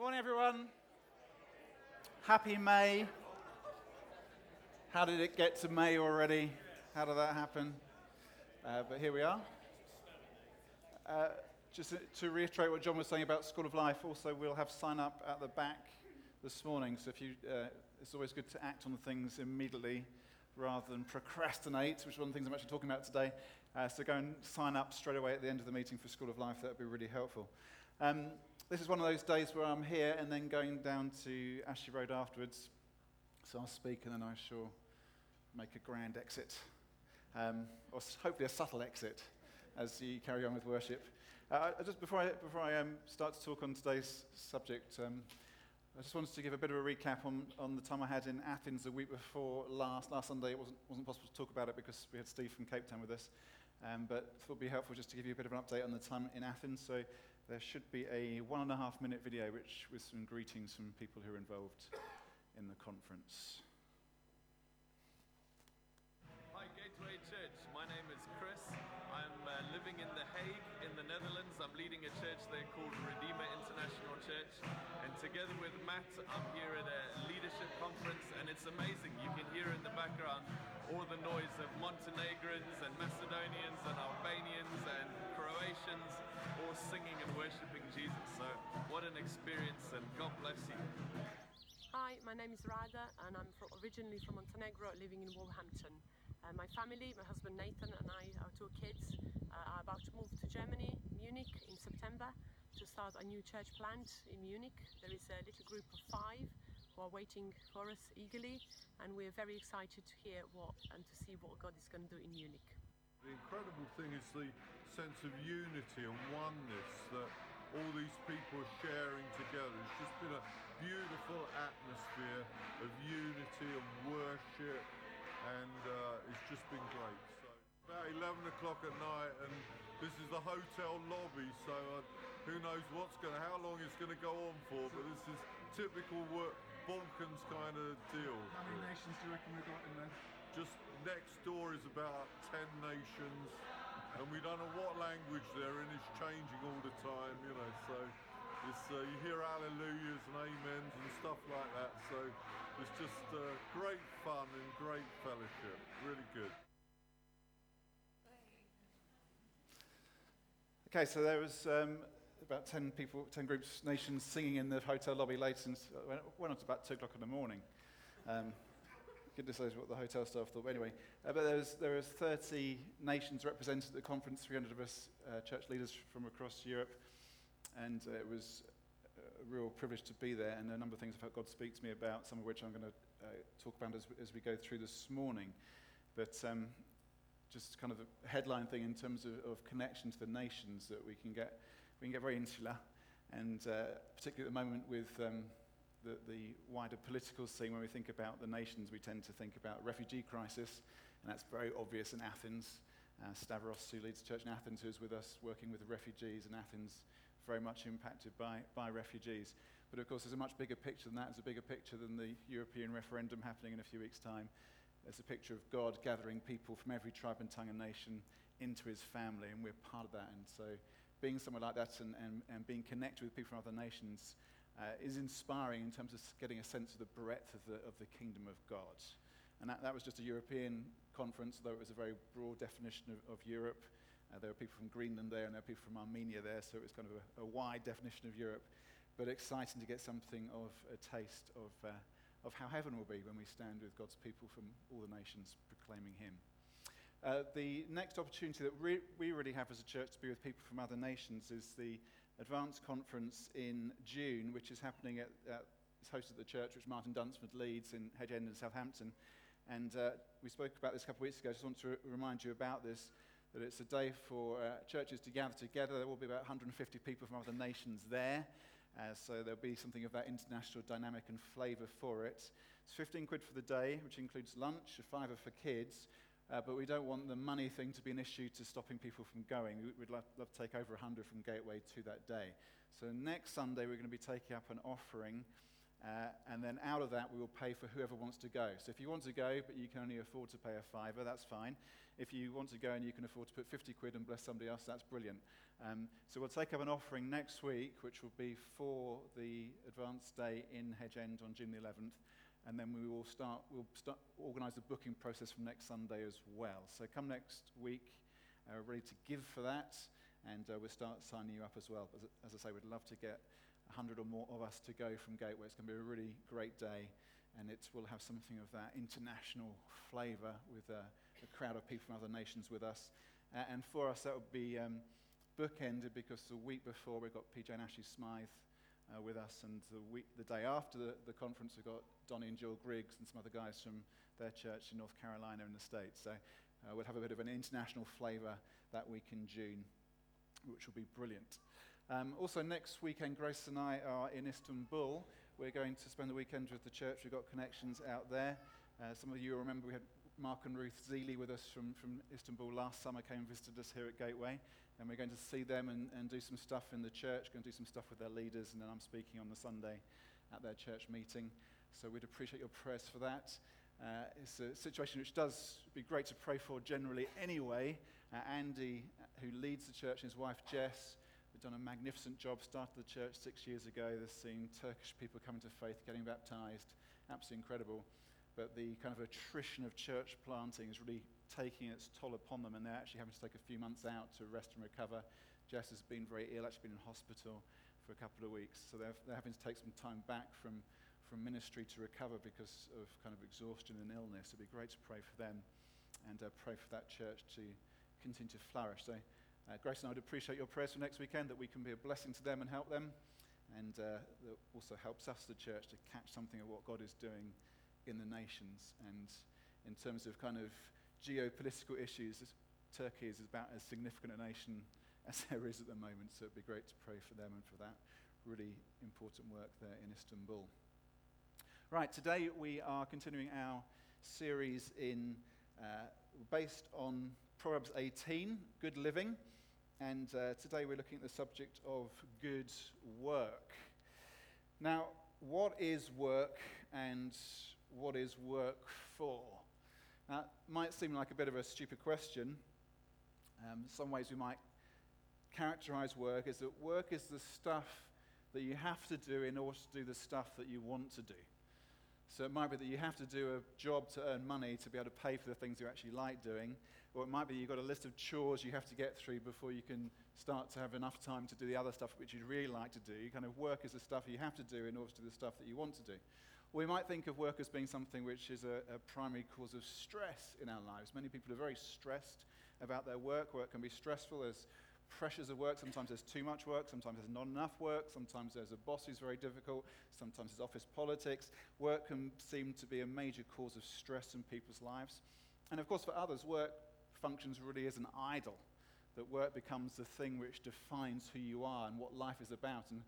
Good morning, everyone. Happy May. How did it get to May already? How did that happen? Uh, but here we are. Uh, just to reiterate what John was saying about School of Life, also we'll have sign up at the back this morning. So if you, uh, it's always good to act on things immediately rather than procrastinate, which is one of the things I'm actually talking about today. Uh, so go and sign up straight away at the end of the meeting for School of Life. That would be really helpful. Um, this is one of those days where I'm here and then going down to Ashley Road afterwards. So I'll speak and then I shall make a grand exit, um, or hopefully a subtle exit as you carry on with worship. Uh, just before I, before I um, start to talk on today's subject, um, I just wanted to give a bit of a recap on, on the time I had in Athens the week before last. Last Sunday, it wasn't, wasn't possible to talk about it because we had Steve from Cape Town with us. Um, but it would be helpful just to give you a bit of an update on the time in Athens. So there should be a one and a half minute video which with some greetings from people who are involved in the conference. Hi, Gateway Church. My name is Chris. I'm uh, living in The Hague. I'm leading a church there called Redeemer International Church. And together with Matt, I'm here at a leadership conference, and it's amazing. You can hear in the background all the noise of Montenegrins and Macedonians and Albanians and Croatians all singing and worshiping Jesus. So, what an experience, and God bless you. Hi, my name is Rada, and I'm originally from Montenegro, living in Wolverhampton. Uh, my family, my husband Nathan, and I, our two kids, uh, are about to move to Germany, Munich, in September to start a new church plant in Munich. There is a little group of five who are waiting for us eagerly, and we're very excited to hear what and to see what God is going to do in Munich. The incredible thing is the sense of unity and oneness that all these people are sharing together. It's just been a beautiful atmosphere of unity and worship, and uh, it's just been great. So about 11 o'clock at night, and this is the hotel lobby. So uh, who knows what's going to, how long it's going to go on for? But this is typical work, Balkans kind of deal. How many nations do you reckon we've got in there? Just next door is about 10 nations, and we don't know what language they're in. It's changing all the time, you know. So it's, uh, you hear hallelujahs and amens and stuff like that. So it's just uh, great fun and great fellowship. Really good. Okay, so there was um, about 10 people, 10 groups, nations singing in the hotel lobby late since, uh, went on to about 2 o'clock in the morning. Um, goodness knows what the hotel staff thought. But anyway, uh, but there was, there was 30 nations represented at the conference, 300 of us uh, church leaders from across Europe. And uh, it was real privilege to be there. And a number of things I've heard God speak to me about, some of which I'm going to uh, talk about as, as we go through this morning. But um, just kind of a headline thing in terms of, of connection to the nations that we can get, we can get very insular. And uh, particularly at the moment with um, the, the wider political scene, when we think about the nations, we tend to think about refugee crisis, and that's very obvious in Athens. Uh, Stavros, who leads church in Athens, who is with us working with refugees in Athens, very much impacted by, by refugees. But of course, there's a much bigger picture than that. There's a bigger picture than the European referendum happening in a few weeks' time. There's a picture of God gathering people from every tribe and tongue and nation into his family, and we're part of that. And so, being somewhere like that and, and, and being connected with people from other nations uh, is inspiring in terms of getting a sense of the breadth of the, of the kingdom of God. And that, that was just a European conference, though it was a very broad definition of, of Europe. Uh, there were people from Greenland there, and there were people from Armenia there, so it was kind of a, a wide definition of Europe. But exciting to get something of a taste of, uh, of how heaven will be when we stand with God's people from all the nations proclaiming Him. Uh, the next opportunity that re- we really have as a church to be with people from other nations is the Advance Conference in June, which is happening at, at it's hosted at the church which Martin Dunsford leads in Hedge End in Southampton. And uh, we spoke about this a couple of weeks ago. I just want to remind you about this that it's a day for uh, churches to gather together. There will be about 150 people from other nations there. Uh, so there'll be something of that international dynamic and flavour for it. It's 15 quid for the day, which includes lunch, a fiver for kids. Uh, but we don't want the money thing to be an issue to stopping people from going. We'd love, love to take over 100 from Gateway to that day. So next Sunday, we're going to be taking up an offering Uh, and then out of that, we will pay for whoever wants to go. So if you want to go, but you can only afford to pay a fiver, that's fine. If you want to go and you can afford to put 50 quid and bless somebody else, that's brilliant. Um, so we'll take up an offering next week, which will be for the advanced day in Hedge End on June the 11th. And then we will start, we'll start, organise the booking process from next Sunday as well. So come next week, uh, ready to give for that, and uh, we'll start signing you up as well. As, as I say, we'd love to get 100 or more of us to go from Gateway. It's going to be a really great day, and it will have something of that international flavour with uh, a crowd of people from other nations with us. Uh, and for us, that would be um, bookended because the week before we've got PJ and Ashley Smyth uh, with us, and the, week, the day after the, the conference, we've got Donnie and Jill Griggs and some other guys from their church in North Carolina in the States. So uh, we'll have a bit of an international flavour that week in June, which will be brilliant. Um, also, next weekend, Grace and I are in Istanbul. We're going to spend the weekend with the church. We've got connections out there. Uh, some of you remember we had Mark and Ruth Zeeley with us from, from Istanbul last summer, came and visited us here at Gateway. And we're going to see them and, and do some stuff in the church, going to do some stuff with their leaders, and then I'm speaking on the Sunday at their church meeting. So we'd appreciate your prayers for that. Uh, it's a situation which does be great to pray for generally anyway. Uh, Andy, who leads the church, and his wife Jess, done a magnificent job, started the church six years ago. They've seen Turkish people coming to faith, getting baptized. Absolutely incredible. But the kind of attrition of church planting is really taking its toll upon them, and they're actually having to take a few months out to rest and recover. Jess has been very ill, actually been in hospital for a couple of weeks, so they're, they're having to take some time back from, from ministry to recover because of kind of exhaustion and illness. It'd be great to pray for them and uh, pray for that church to continue to flourish. So, uh, Grace and I would appreciate your prayers for next weekend that we can be a blessing to them and help them, and uh, that also helps us, the church, to catch something of what God is doing in the nations. And in terms of kind of geopolitical issues, Turkey is about as significant a nation as there is at the moment, so it'd be great to pray for them and for that really important work there in Istanbul. Right, today we are continuing our series in uh, based on Proverbs 18, good living, and uh, today we're looking at the subject of good work. Now, what is work and what is work for? Now, it might seem like a bit of a stupid question. Um, some ways we might characterize work as that work is the stuff that you have to do in order to do the stuff that you want to do. So it might be that you have to do a job to earn money to be able to pay for the things you actually like doing, or it might be you've got a list of chores you have to get through before you can start to have enough time to do the other stuff which you'd really like to do. You kind of work as the stuff you have to do in order to do the stuff that you want to do. We might think of work as being something which is a, a, primary cause of stress in our lives. Many people are very stressed about their work. Work can be stressful. There's pressures of work. Sometimes there's too much work. Sometimes there's not enough work. Sometimes there's a boss who's very difficult. Sometimes there's office politics. Work can seem to be a major cause of stress in people's lives. And of course, for others, work functions really as an idol. That work becomes the thing which defines who you are and what life is about and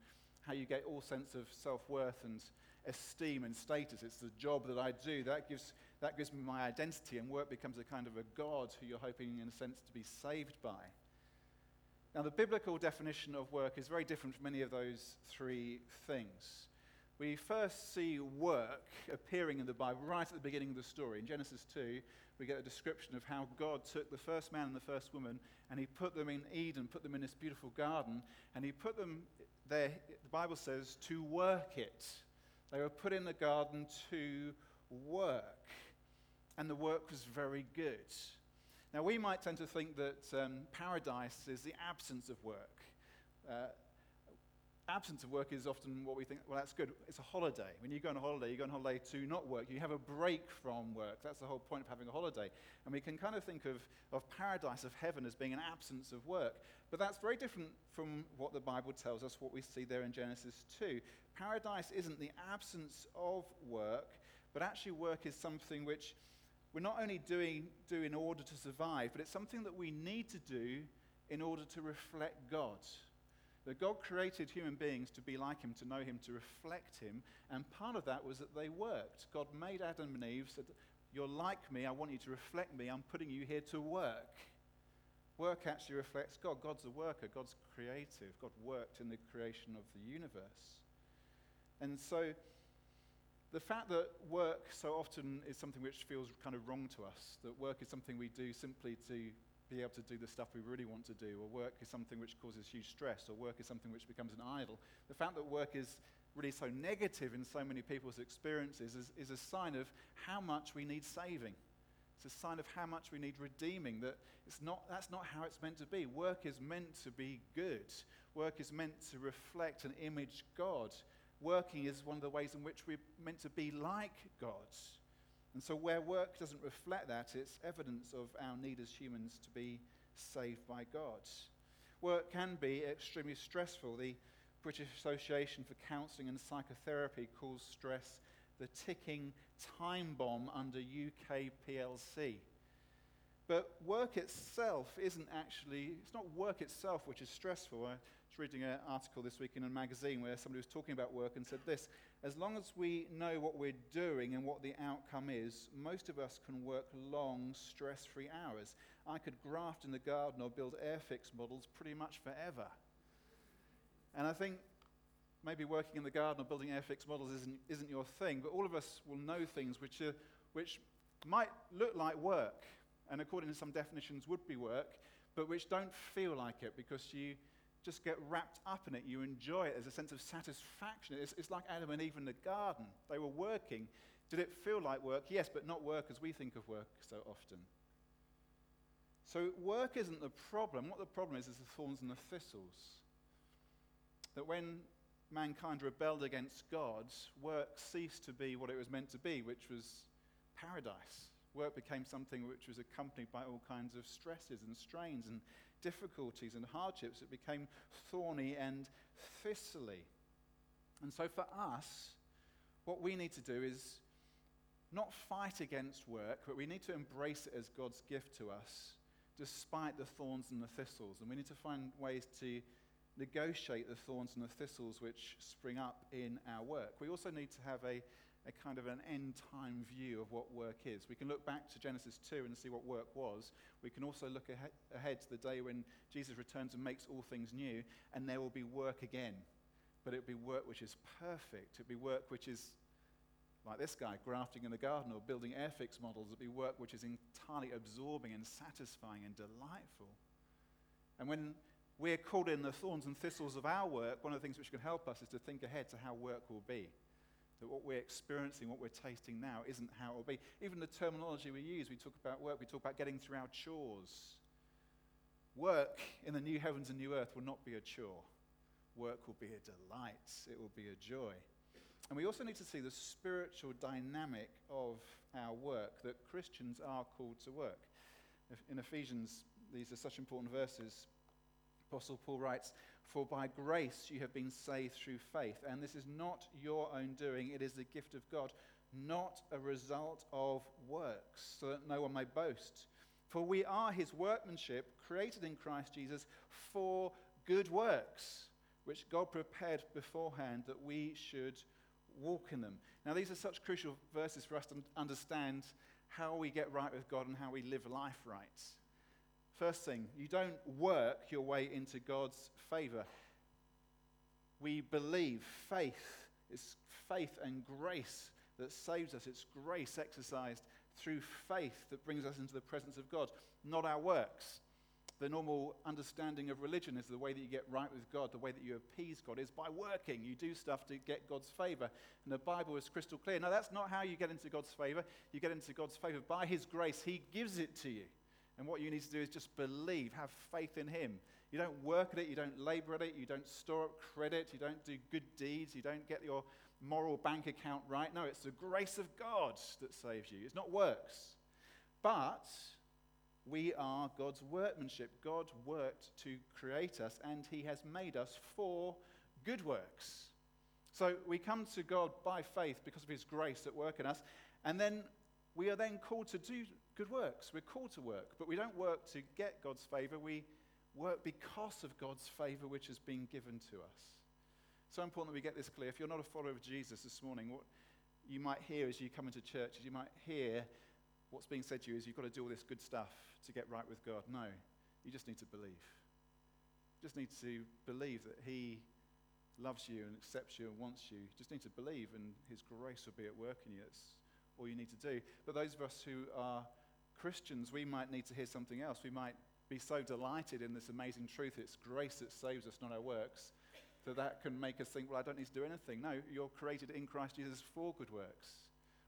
how you get all sense of self worth and esteem and status. It's the job that I do. That gives, that gives me my identity, and work becomes a kind of a God who you're hoping, in a sense, to be saved by. Now, the biblical definition of work is very different from any of those three things. We first see work appearing in the Bible right at the beginning of the story. In Genesis 2, we get a description of how God took the first man and the first woman and he put them in Eden, put them in this beautiful garden, and he put them there, the Bible says, to work it. They were put in the garden to work, and the work was very good. Now, we might tend to think that um, paradise is the absence of work. Uh, absence of work is often what we think, well, that's good. It's a holiday. When you go on a holiday, you go on holiday to not work. You have a break from work. That's the whole point of having a holiday. And we can kind of think of, of paradise, of heaven, as being an absence of work. But that's very different from what the Bible tells us, what we see there in Genesis 2. Paradise isn't the absence of work, but actually, work is something which we're not only doing do in order to survive, but it's something that we need to do in order to reflect God. That God created human beings to be like Him, to know Him, to reflect Him, and part of that was that they worked. God made Adam and Eve, said, You're like me, I want you to reflect me, I'm putting you here to work. Work actually reflects God. God's a worker, God's creative. God worked in the creation of the universe. And so the fact that work so often is something which feels kind of wrong to us, that work is something we do simply to be able to do the stuff we really want to do, or work is something which causes huge stress, or work is something which becomes an idol. The fact that work is really so negative in so many people's experiences is, is a sign of how much we need saving. It's a sign of how much we need redeeming, that it's not, that's not how it's meant to be. Work is meant to be good. Work is meant to reflect and image God. Working is one of the ways in which we're meant to be like God. And so, where work doesn't reflect that, it's evidence of our need as humans to be saved by God. Work can be extremely stressful. The British Association for Counselling and Psychotherapy calls stress the ticking time bomb under UK PLC. But work itself isn't actually, it's not work itself which is stressful. I was reading an article this week in a magazine where somebody was talking about work and said this As long as we know what we're doing and what the outcome is, most of us can work long, stress free hours. I could graft in the garden or build Airfix models pretty much forever. And I think maybe working in the garden or building Airfix models isn't, isn't your thing, but all of us will know things which, are, which might look like work, and according to some definitions would be work, but which don't feel like it because you just get wrapped up in it. You enjoy it. There's a sense of satisfaction. It's, it's like Adam and Eve in the garden. They were working. Did it feel like work? Yes, but not work as we think of work so often. So work isn't the problem. What the problem is is the thorns and the thistles. That when mankind rebelled against God, work ceased to be what it was meant to be, which was paradise. Work became something which was accompanied by all kinds of stresses and strains and difficulties and hardships. It became thorny and thistly. And so for us, what we need to do is not fight against work, but we need to embrace it as God's gift to us, despite the thorns and the thistles. And we need to find ways to negotiate the thorns and the thistles which spring up in our work. We also need to have a, a kind of an end time view of what work is. We can look back to Genesis 2 and see what work was. We can also look ahe- ahead to the day when Jesus returns and makes all things new, and there will be work again. But it'll be work which is perfect. It'll be work which is like this guy, grafting in the garden or building Airfix models. It'll be work which is entirely absorbing and satisfying and delightful. And when we're caught in the thorns and thistles of our work, one of the things which can help us is to think ahead to how work will be. That what we're experiencing, what we're tasting now, isn't how it will be. Even the terminology we use, we talk about work, we talk about getting through our chores. Work in the new heavens and new earth will not be a chore. Work will be a delight, it will be a joy. And we also need to see the spiritual dynamic of our work, that Christians are called to work. In Ephesians, these are such important verses. Apostle Paul writes, For by grace you have been saved through faith, and this is not your own doing, it is the gift of God, not a result of works, so that no one may boast. For we are his workmanship, created in Christ Jesus for good works, which God prepared beforehand that we should walk in them. Now, these are such crucial verses for us to understand how we get right with God and how we live life right. First thing, you don't work your way into God's favor. We believe faith is faith and grace that saves us. It's grace exercised through faith that brings us into the presence of God, not our works. The normal understanding of religion is the way that you get right with God, the way that you appease God is by working. You do stuff to get God's favor. And the Bible is crystal clear. No, that's not how you get into God's favor. You get into God's favor by His grace. He gives it to you. And what you need to do is just believe, have faith in Him. You don't work at it, you don't labor at it, you don't store up credit, you don't do good deeds, you don't get your moral bank account right. No, it's the grace of God that saves you. It's not works. But we are God's workmanship. God worked to create us, and He has made us for good works. So we come to God by faith because of His grace at work in us, and then we are then called to do good works. We're called to work, but we don't work to get God's favor. We work because of God's favor which has been given to us. So important that we get this clear. If you're not a follower of Jesus this morning, what you might hear as you come into church is you might hear what's being said to you is you've got to do all this good stuff to get right with God. No, you just need to believe. You just need to believe that He loves you and accepts you and wants you. You just need to believe, and His grace will be at work in you. That's all you need to do. But those of us who are Christians, we might need to hear something else. We might be so delighted in this amazing truth, it's grace that saves us, not our works, that that can make us think, well, I don't need to do anything. No, you're created in Christ Jesus for good works.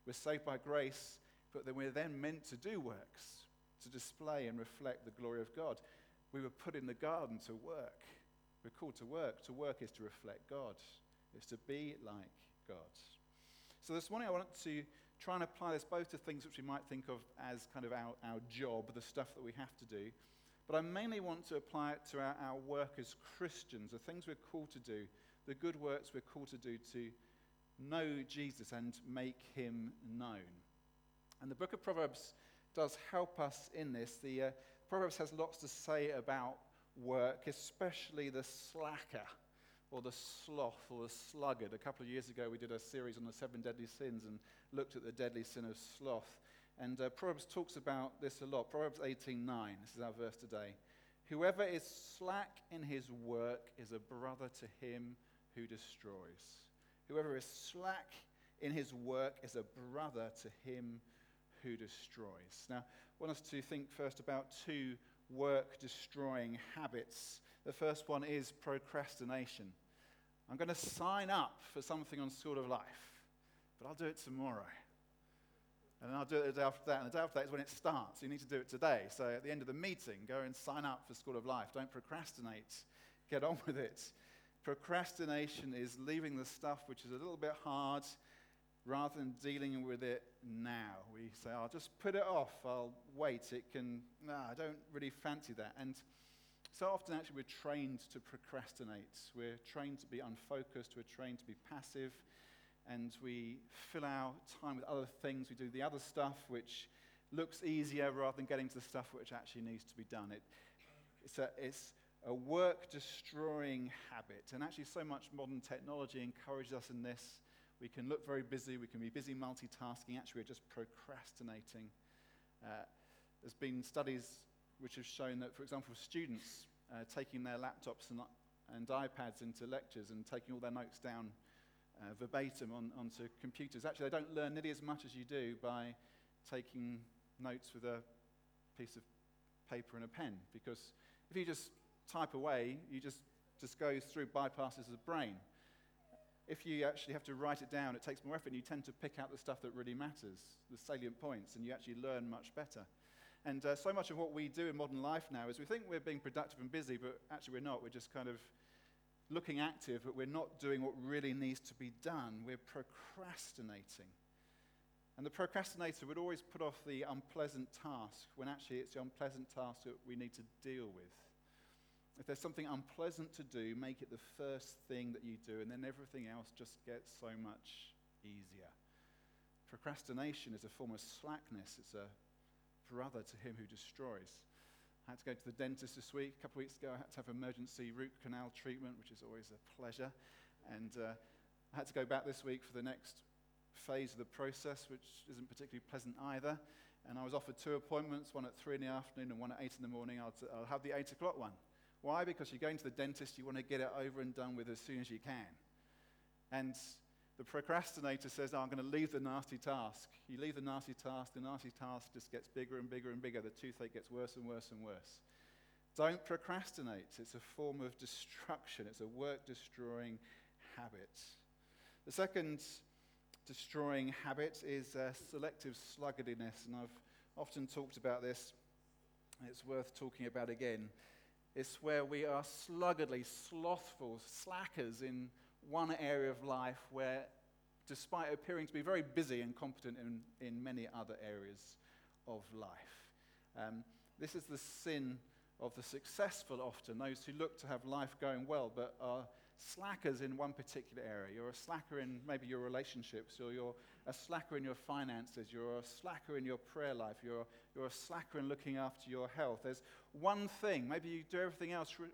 We're saved by grace, but then we're then meant to do works, to display and reflect the glory of God. We were put in the garden to work. We're called to work. To work is to reflect God, it's to be like God. So this morning I wanted to try and apply this both to things which we might think of as kind of our, our job, the stuff that we have to do, but I mainly want to apply it to our, our work as Christians, the things we're called to do, the good works we're called to do to know Jesus and make him known. And the book of Proverbs does help us in this. The uh, Proverbs has lots to say about work, especially the slacker or the sloth or the sluggard. A couple of years ago, we did a series on the seven deadly sins and looked at the deadly sin of sloth. And uh, Proverbs talks about this a lot. Proverbs 18:9. This is our verse today. Whoever is slack in his work is a brother to him who destroys. Whoever is slack in his work is a brother to him who destroys. Now, I want us to think first about two work destroying habits. The first one is procrastination. I'm going to sign up for something on School of Life, but I'll do it tomorrow. And then I'll do it the day after that. And the day after that is when it starts. You need to do it today. So at the end of the meeting, go and sign up for School of Life. Don't procrastinate. Get on with it. Procrastination is leaving the stuff which is a little bit hard rather than dealing with it now. We say, I'll just put it off. I'll wait. It can, no, I don't really fancy that. And so often, actually, we're trained to procrastinate. We're trained to be unfocused. We're trained to be passive and we fill our time with other things. We do the other stuff which looks easier rather than getting to the stuff which actually needs to be done. It, it's, a, it's a work destroying habit. And actually, so much modern technology encourages us in this. We can look very busy, we can be busy multitasking. Actually, we're just procrastinating. Uh, there's been studies which have shown that, for example, students uh, taking their laptops and, and iPads into lectures and taking all their notes down uh, verbatim on, onto computers. Actually, they don't learn nearly as much as you do by taking notes with a piece of paper and a pen. Because if you just type away, you just, just goes through, bypasses of the brain. If you actually have to write it down, it takes more effort, and you tend to pick out the stuff that really matters, the salient points, and you actually learn much better. And uh, so much of what we do in modern life now is we think we're being productive and busy, but actually we're not. We're just kind of looking active, but we're not doing what really needs to be done. We're procrastinating. And the procrastinator would always put off the unpleasant task when actually it's the unpleasant task that we need to deal with. If there's something unpleasant to do, make it the first thing that you do, and then everything else just gets so much easier. Procrastination is a form of slackness, it's a brother to him who destroys. I had to go to the dentist this week. A couple of weeks ago, I had to have emergency root canal treatment, which is always a pleasure. And uh, I had to go back this week for the next phase of the process, which isn't particularly pleasant either. And I was offered two appointments, one at 3 in the afternoon and one at 8 in the morning. I'll, t- I'll have the 8 o'clock one. Why? Because you're going to the dentist, you want to get it over and done with as soon as you can. And the procrastinator says, oh, I'm going to leave the nasty task. You leave the nasty task, the nasty task just gets bigger and bigger and bigger. The toothache gets worse and worse and worse. Don't procrastinate. It's a form of destruction, it's a work destroying habit. The second destroying habit is uh, selective sluggardiness, and I've often talked about this. It's worth talking about again. It's where we are sluggardly, slothful, slackers in one area of life where, despite appearing to be very busy and competent in, in many other areas of life, um, this is the sin of the successful often, those who look to have life going well but are slackers in one particular area. You're a slacker in maybe your relationships, or you're a slacker in your finances, you're a slacker in your prayer life, you're, you're a slacker in looking after your health. There's one thing, maybe you do everything else really